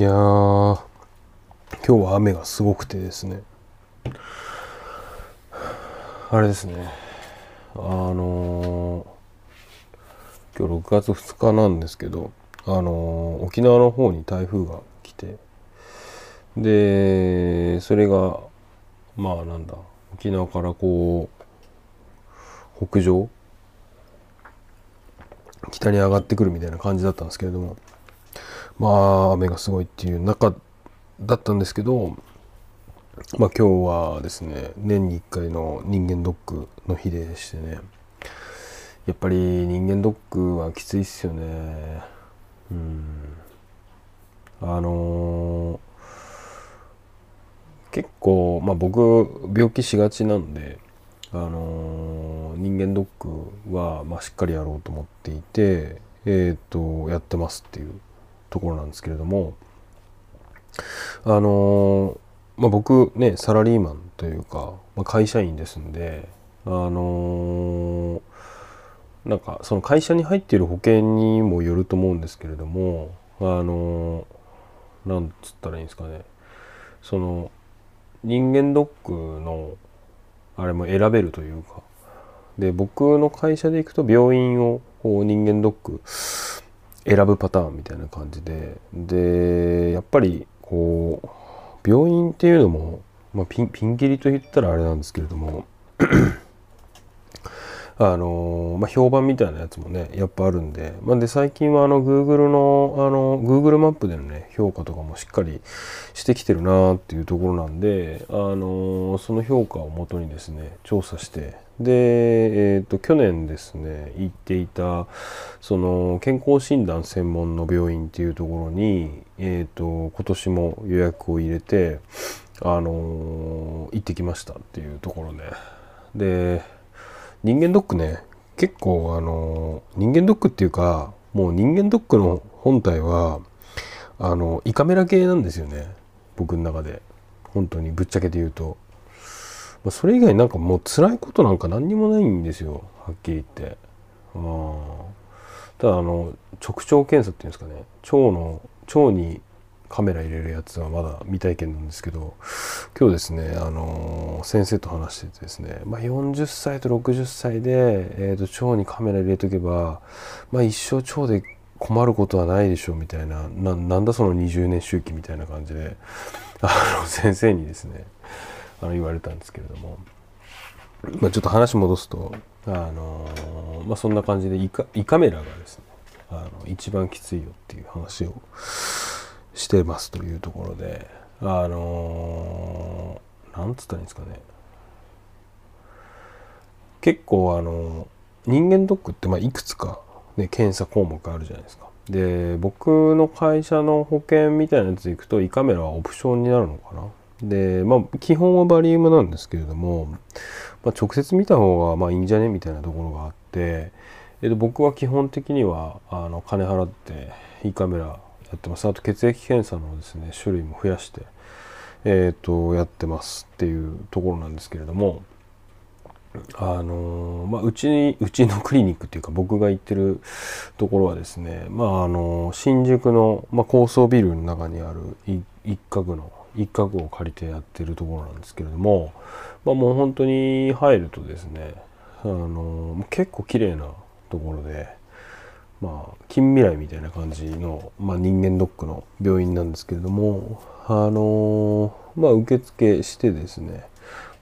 いやー今日は雨がすごくてですね。あれですね。あのー、今日6月2日なんですけどあのー、沖縄の方に台風が来てでそれがまあなんだ沖縄からこう北上？北に上がってくるみたいな感じだったんですけれどもまあ雨がすごいっていう中だったんですけどまあ今日はですね年に1回の人間ドックの日でしてね。やっぱり人間ドックはきついっすよね。うん。あのー、結構まあ僕病気しがちなんであのー、人間ドックは、まあ、しっかりやろうと思っていてえっ、ー、とやってますっていうところなんですけれどもあのまあ、僕ねサラリーマンというか、まあ、会社員ですんであのなんかその会社に入っている保険にもよると思うんですけれどもあのなんつったらいいんですかね。その人間ドックのあれも選べるというか。で僕の会社で行くと病院をこう人間ドック選ぶパターンみたいな感じで。でやっぱりこう病院っていうのも、まあ、ピンピンキリと言ったらあれなんですけれども あのまあ、評判みたいなやつもねやっぱあるんで,、まあ、で最近はあの Google のあの Google マップでのね評価とかもしっかりしてきてるなっていうところなんで、あのその評価をもとにですね調査してで、えーと、去年ですね行っていたその健康診断専門の病院っていうところに、えーと、今年も予約を入れて、あのー、行ってきましたっていうところねで人間ドックね結構あのー、人間ドックっていうかもう人間ドックの本体はあの胃カメラ系なんですよね僕の中で本当にぶっちゃけて言うと。まそれ以外なんかもう辛いことなんか何にもないんですよ。はっきり言って。あただあの直腸検査っていうんですかね。腸の腸にカメラ入れるやつはまだ未体験なんですけど今日ですね、あの、先生と話しててですね、まあ、40歳と60歳で、えーと、腸にカメラ入れとけば、まあ、一生腸で困ることはないでしょうみたいな。なんだその20年周期みたいな感じで。あの先生にですねあの言われたんですけれども、まあ、ちょっと話戻すと、あのー、まあ、そんな感じで胃胃カメラがですねあの一番きついよっていう話をしてますというところであのー、なんつったらいいんですかね。結構あの人間ドックってまあいくつか、ね、検査項目あるじゃないですか。で僕の会社の保険みたいなやついくと胃カメラはオプションになるのかな。で、まあ、基本はバリウムなんですけれども、まあ、直接見た方がまあいいんじゃねみたいなところがあって、えっと、僕は基本的にはあの金払って胃カメラやってます。あと血液検査のですね種類も増やして、えっとやってますっていうところなんですけれどもあのまあ、うちうちのクリニックっていうか僕が行ってるところはですね、まあ、あの新宿の、まあ、高層ビルの中にある一角の一角を借りてやってるところなんですけれども、まあ、もう本当に入るとですねあの結構綺麗なところで、まあ、近未来みたいな感じの、まあ、人間ドックの病院なんですけれどもあのまあ受付してですね、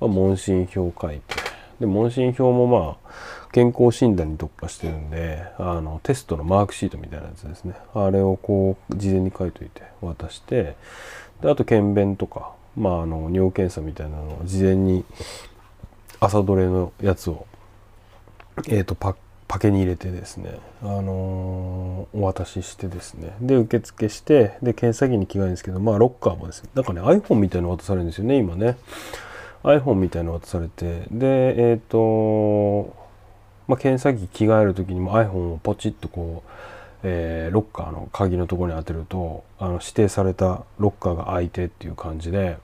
まあ、問診票を書いてで問診票もまあ健康診断に特化してるんであのテストのマークシートみたいなやつですね。あれをこう事前に書いといて渡してであと検便とか、まあ、あの尿検査みたいなのを事前に朝どれのやつを、えーと、パパケに入れてですね、あのー、お渡ししてですね。で受付してで検査着に着替えるんですけどまあロッカーもですねなんかね iPhone みたいなの渡されるんですよね今ね。iPhone みたいなの渡されてでえっ、ー、とまあ検査着着替える時にも iPhone をポチッとこうえー、ロッカーの鍵のところに当てるとあの指定されたロッカーが開いてっていう感じで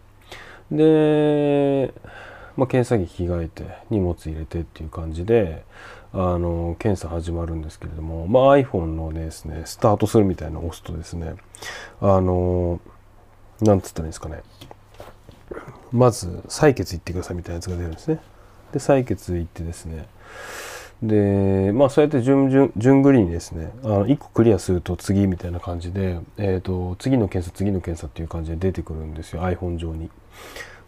で、まあ、検査着着替えて荷物入れてっていう感じで、あの検査始まるんですけれども、まあ、iPhone のですねスタートするみたいなのを押すとですねあのなんつったらいいんですかね。まず採血行ってくださいみたいなやつが出るんですね。で採血行ってですねでまあそうやって順順順繰りにですねあの1個クリアすると次みたいな感じで、えーと、次の検査次の検査っていう感じで出てくるんですよ iPhone 上に。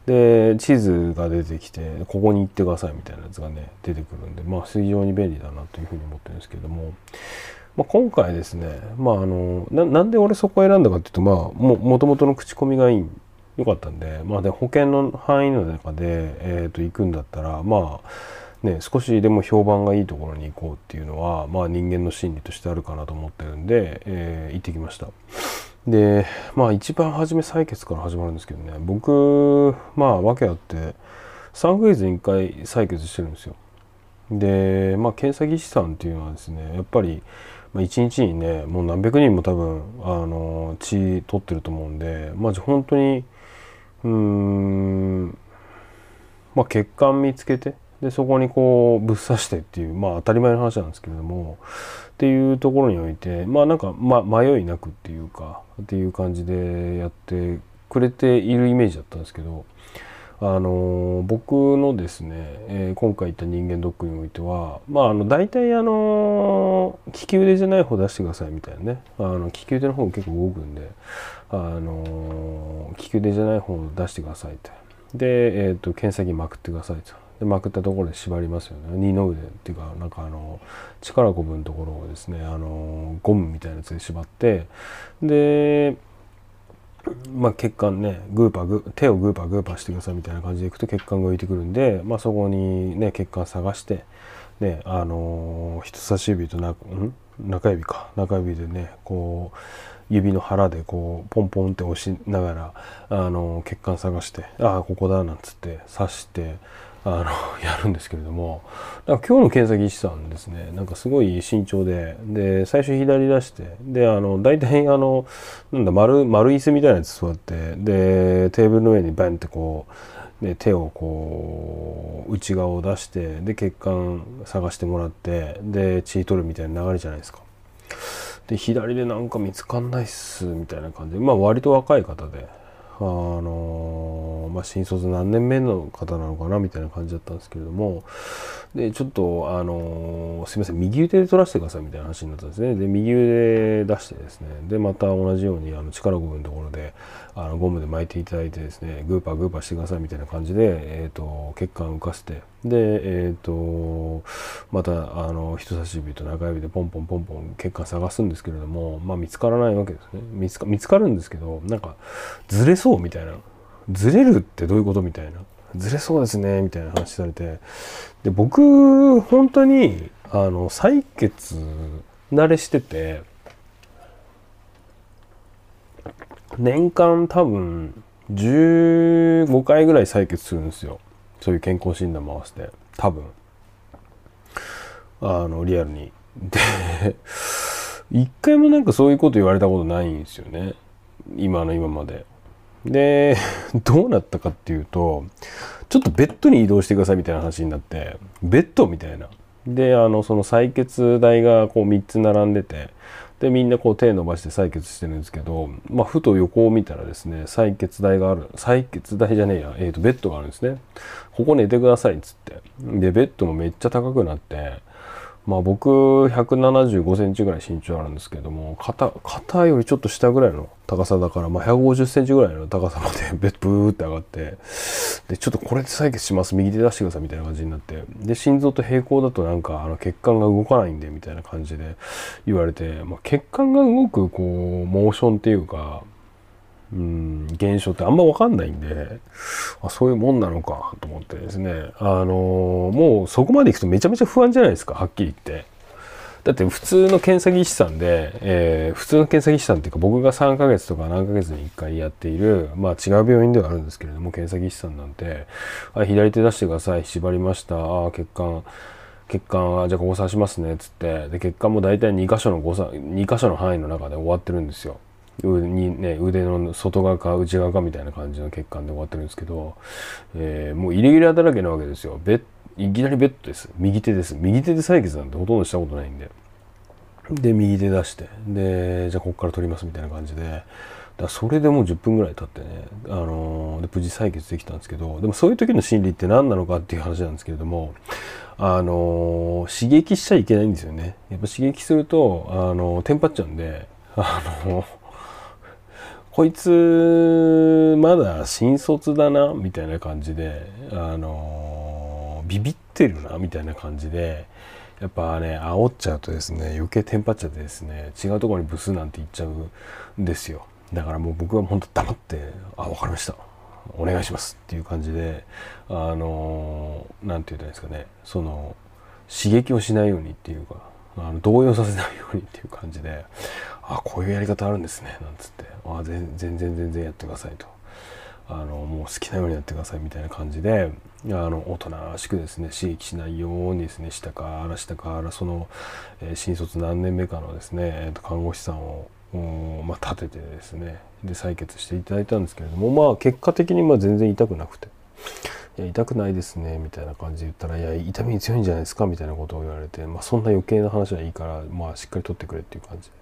で地図が出てきてここに行ってくださいみたいなやつがね出てくるんでまあ非常に便利だなというふうに思ってるんですけども、まあ、今回ですねまああのなんで俺そこを選んだかっていうとまあももともとの口コミがいい良かったんでまあで保険の範囲の中で、えー、と行くんだったらまあね、少しでも評判がいいところに行こうっていうのは、まあ、人間の心理としてあるかなと思ってるんで、えー、行ってきました。でまあ一番初め採血から始まるんですけどね僕まあ訳あって3ヶ月に1回採血してるんですよ。でまあ検査技師さんっていうのはですねやっぱり、ま、1日にねもう何百人も多分あの血取ってると思うんでまあ本当にうーんまあ血管見つけてでそこにこうぶっ刺してっていうまあ当たり前の話なんですけれどもっていうところにおいてまあなんか、ま、迷いなくっていうかっていう感じでやってくれているイメージだったんですけどあの僕のですね、えー、今回行った人間ドックにおいてはまああの大体あの利き腕じゃない方出してくださいみたいなねあの利き腕の方結構動くんであの利き腕じゃない方出してくださいってで、えーと、検査着まくってくださいと。でまくったところで縛りますよね。二の腕っていうかなんかあの力こぶのところをですねあのゴムみたいなやつで縛ってでまあ、血管ねグーパーグ手をグーパーグーパーしてくださいみたいな感じでいくと血管が浮いてくるんで、まあ、そこにね血管探してねあの人差し指とな、ん？中指か。中指でねこう指の腹でこうポンポンって押しながらあの血管探してああここだなんつって刺してあの やるんですけれども今日の検査技師さんですねなんかすごい慎重でで最初左出してであの大体あのなんだ丸丸椅子みたいなやつ座ってでテーブルの上にバンってこうで手をこう内側を出してで血管探してもらってで血取るみたいな流れじゃないですか。で左でなんか見つかんないっすみたいな感じでまあ割と若い方であのまあ、新卒何年目の方なのかなみたいな感じだったんですけれども。でちょっとあのすいません右腕で取らせてくださいみたいな話になったんですね。で右腕出してですね。でまた同じようにあの力こぶのところであのゴムで巻いていただいてですねグーパーグーパーしてくださいみたいな感じで、えーと、血管浮かせて。でえっ、ー、とまたあの人差し指と中指でポンポンポンポン血管探すんですけれどもまあ見つからないわけですね。見つか見つかるんですけどなんかずれそうみたいなずれるってどういうことみたいな。ずれそうですねみたいな話されて。で僕本当にあの採血慣れしてて年間多分15回ぐらい採血するんですよ。そういう健康診断も合わせて。多分。あのリアルに。で一回もなんかそういうこと言われたことないんですよね。今の今まで。で どうなったかっていうとちょっとベッドに移動してくださいみたいな話になってベッドみたいな。であのその採血台がこう3つ並んでてでみんなこう手伸ばして採血してるんですけど、まあ、ふと横を見たらですね採血台がある採血台じゃねえや、えー、とベッドがあるんですね。ここ寝てくださいっつって。でベッドもめっちゃ高くなってまあ僕175センチぐらい身長あるんですけども肩肩よりちょっと下ぐらいの高さだから、まあ、150センチぐらいの高さまでベ ブーって上がってでちょっとこれで採血します右手出してくださいみたいな感じになってで心臓と平行だとなんかあの血管が動かないんでみたいな感じで言われて、まあ、血管が動くこうモーションっていうかうん現象ってあんま分かんないんであそういうもんなのかと思ってですねあのもうそこまでいくとめちゃめちゃ不安じゃないですかはっきり言って。だって普通の検査技師さんで、えー、普通の検査技師さんっていうか僕が3ヶ月とか何ヶ月に1回やっているまあ違う病院ではあるんですけれども検査技師さんなんて「あ左手出してください縛りましたあ血管血管はじゃあここ刺しますね」っつってで血管も大体2箇所の誤差2箇所の範囲の中で終わってるんですよ。にね、腕の外側か内側かみたいな感じの血管で終わってるんですけど、えー、もうイレギュラーだらけなわけですよ。ベいきなりベッドです。右手です。右手で採血なんてほとんどしたことないんで。で右手出して。でじゃあここから取りますみたいな感じで。だそれでもう10分ぐらい経ってね、あのー、で無事採血できたんですけど。でもそういう時の心理って何なのかっていう話なんですけれどもあのー、刺激しちゃいけないんですよね。やっぱ刺激すると、あのー、テンパっちゃうんであのこいつまだ新卒だなみたいな感じであのビビってるなみたいな感じでやっぱね煽っちゃうとですね余計テンパっちゃってですね違うところにブスなんて言っちゃうんですよ。だからもう僕は本当黙って「あ分かりました。お願いします」っていう感じであの何て言ったらいいですかねその刺激をしないようにっていうかあの動揺させないようにっていう感じで「あこういうやり方あるんですね」なんつって「あ全然全然やってください」と。あのもう好きなようにやってくださいみたいな感じであのおとなしくですね刺激しないようにですね下から下からその、えー、新卒何年目かのですね、えー、と看護師さんをまあ、立ててですねで採血していただいたんですけれどもまあ結果的にま全然痛くなくて「いや痛くないですね」みたいな感じで言ったら「いや痛みに強いんじゃないですか」みたいなことを言われて、まあ、そんな余計な話はいいから、まあ、しっかり取ってくれっていう感じで。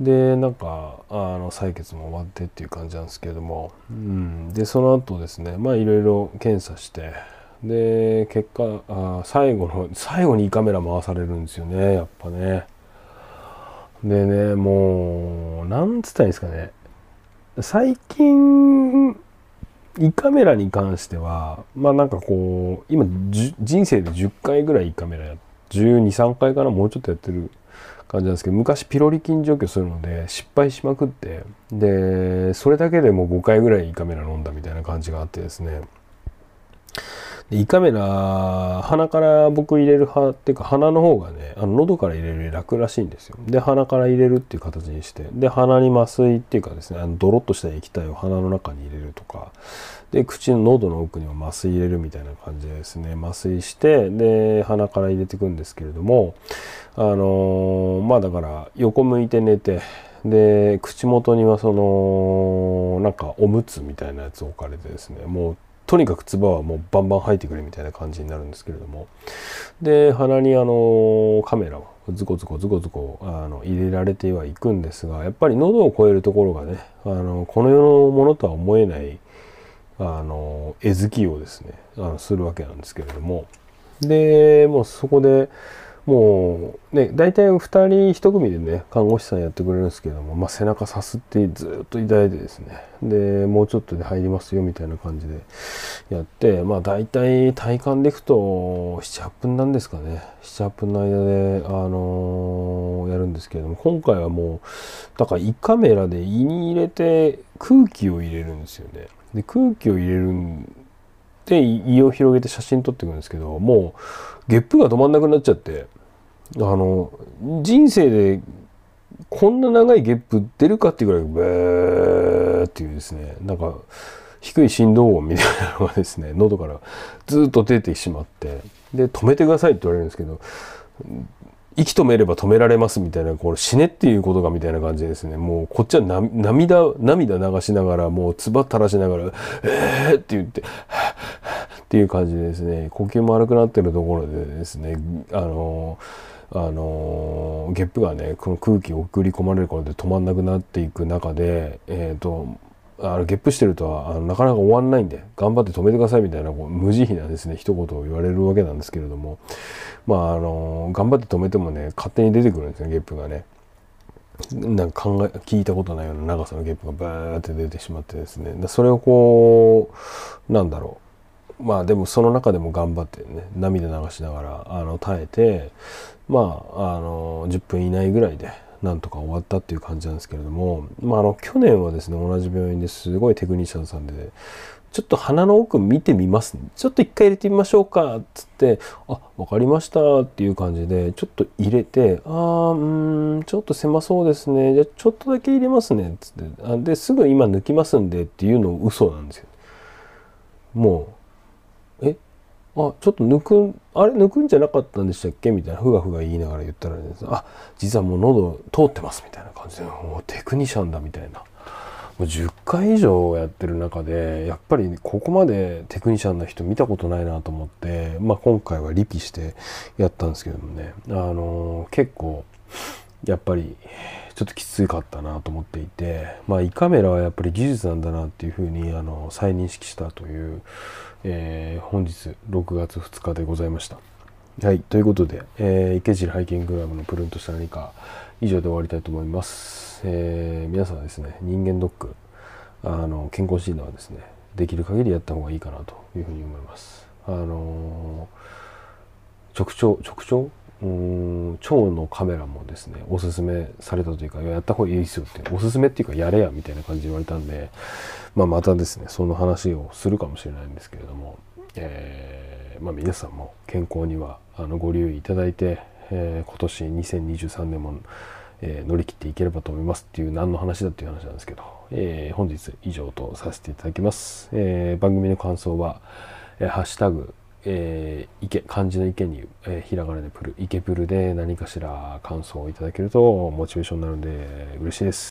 でなんかあの採血も終わってっていう感じなんですけれども、うん、でその後ですねまあいろいろ検査してで結果あ最後の最後に胃カメラ回されるんですよねやっぱね。でねもうなんつったらいいんですかね最近胃カメラに関してはまあなんかこう今人生で10回ぐらい胃カメラや123回かなもうちょっとやってる感じなんですけど昔ピロリ菌除去するので失敗しまくってでそれだけでもう5回ぐらい胃カメラ飲んだみたいな感じがあってですね。胃カメラ鼻から僕入れる派っていうか鼻の方がねあの喉から入れるより楽らしいんですよ。で鼻から入れるっていう形にしてで鼻に麻酔っていうかですねあのドロッとした液体を鼻の中に入れるとかで口の喉の奥にも麻酔入れるみたいな感じでですね麻酔してで鼻から入れていくんですけれどもあのー、まあだから横向いて寝てで口元にはそのなんかおむつみたいなやつ置かれてですねもうとにかく唾はもうバンバン吐いてくれみたいな感じになるんですけれども。で鼻にあのカメラをズコズコズコズコあの入れられてはいくんですがやっぱり喉を越えるところがねあのこの世のものとは思えないあの絵好きをですねあのするわけなんですけれども。でもうそこでもうね大体2人1組でね看護師さんやってくれるんですけども、まあ、背中さすってずっと抱いてですねでもうちょっとで入りますよみたいな感じでやってまあ大体体感でいくと78分なんですかね78分の間で、あのー、やるんですけれども今回はもうだから胃カメラで胃に入れて空気を入れるんですよね。で空気を入れるんで胃を広げて写真撮っていくんですけどもうゲップが止まんなくなっちゃってあの人生でこんな長いゲップ出るかっていうぐらいブーっていうですねなんか低い振動音みたいなのがですね 喉からずっと出てしまってで止めてくださいって言われるんですけど息止めれば止められますみたいなこれ死ねっていうことがみたいな感じですねもうこっちは涙涙流しながらもう唾垂らしながら「えー!」って言って「はっはっっていう感じでですね呼吸も悪くなってるところでですねあのーあのゲップがねこの空気を送り込まれることで止まんなくなっていく中で、えーと、あのゲップしてるとあのなかなか終わんないんで頑張って止めてくださいみたいなこう無慈悲なですね一言を言われるわけなんですけれどもまああの頑張って止めてもね勝手に出てくるんですねゲップがね。なんか考え聞いたことないような長さのゲップがバーって出てしまってですねそれをこうなんだろうまあでもその中でも頑張ってね涙流しながらあの耐えてまあ、あの10分以内ぐらいでなんとか終わったっていう感じなんですけれども、まあ、あの去年はですね同じ病院ですごいテクニシャンさんでちょっと鼻の奥見てみます、ね、ちょっと一回入れてみましょうかっつって「あ分かりました」っていう感じでちょっと入れて「ああうんちょっと狭そうですね。じゃあちょっとだけ入れますね」っつって。あですぐ今抜きますんでっていうの嘘なんですよ。もうあちょっと抜くあれ抜くんじゃなかったんでしたっけ？みたいなふがふが言いながら言ったらですあ実はもう喉通ってますみたいな感じでもうテクニシャンだみたいな。もう10回以上やってる中でやっぱりここまでテクニシャンな人見たことないなと思って、まあ、今回はリピしてやったんですけどもね、あのー、結構やっぱりちょっときつかったなと思っていて、まあ、胃カメラはやっぱり技術なんだなっていうふうにあの再認識したという、えー、本日6月2日でございました。はい、ということで、えー、池尻ハイキングクラブのプルンとした何か以上で終わりたいと思います。えー、皆さんですね、人間ドック、あの健康診断はですね、できる限りやった方がいいかなというふうに思います。あの、直腸、直腸うん腸のカメラもですねおすすめされたというかやった方がいいですよっておすすめっていうかやれやみたいな感じで言われたんで、まあ、またですねその話をするかもしれないんですけれども、えー、まあ、皆さんも健康にはあのご留意いただいて、えー、今年2023年も、えー、乗り切っていければと思いますっていう何の話だっていう話なんですけど、え本日以上とさせていただきます、え番組の感想は、えハッシュタグえー、池漢字の池に、えー、ひらがなでプル池プルで何かしら感想をいただけるとモチベーションになるんで嬉しいです。